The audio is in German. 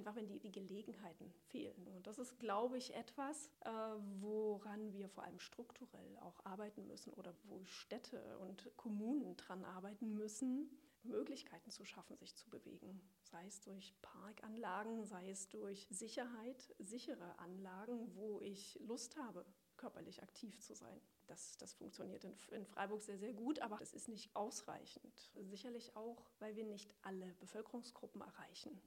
einfach wenn die, die Gelegenheiten fehlen. Und das ist, glaube ich, etwas, äh, woran wir vor allem strukturell auch arbeiten müssen oder wo Städte und Kommunen dran arbeiten müssen, Möglichkeiten zu schaffen, sich zu bewegen. Sei es durch Parkanlagen, sei es durch Sicherheit, sichere Anlagen, wo ich Lust habe, körperlich aktiv zu sein. Das, das funktioniert in, in Freiburg sehr, sehr gut, aber das ist nicht ausreichend. Sicherlich auch, weil wir nicht alle Bevölkerungsgruppen erreichen.